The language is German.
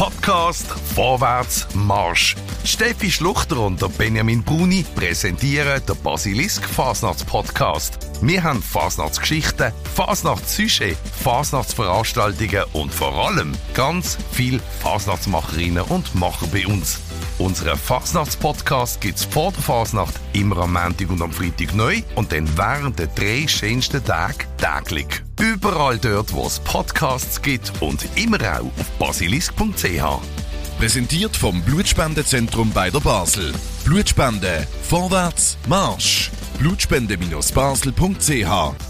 Podcast Vorwärts Marsch. Steffi Schluchter und der Benjamin Bruni präsentieren den Basilisk Fasnachts Podcast. Wir haben Fasnachtsgeschichten, Fasnachtssüche, Fasnachtsveranstaltungen und vor allem ganz viel Fasnachtsmacherinnen und Macher bei uns. Unseren Fasnachts-Podcast gibt es vor der Fasnacht immer am Montag und am Freitag neu und dann während der drei schönsten Tage täglich. Überall dort, wo es Podcasts gibt und immer auch auf basilisk.ch. Präsentiert vom Blutspendezentrum bei der Basel. Blutspende. Vorwärts. Marsch. Blutspende-basel.ch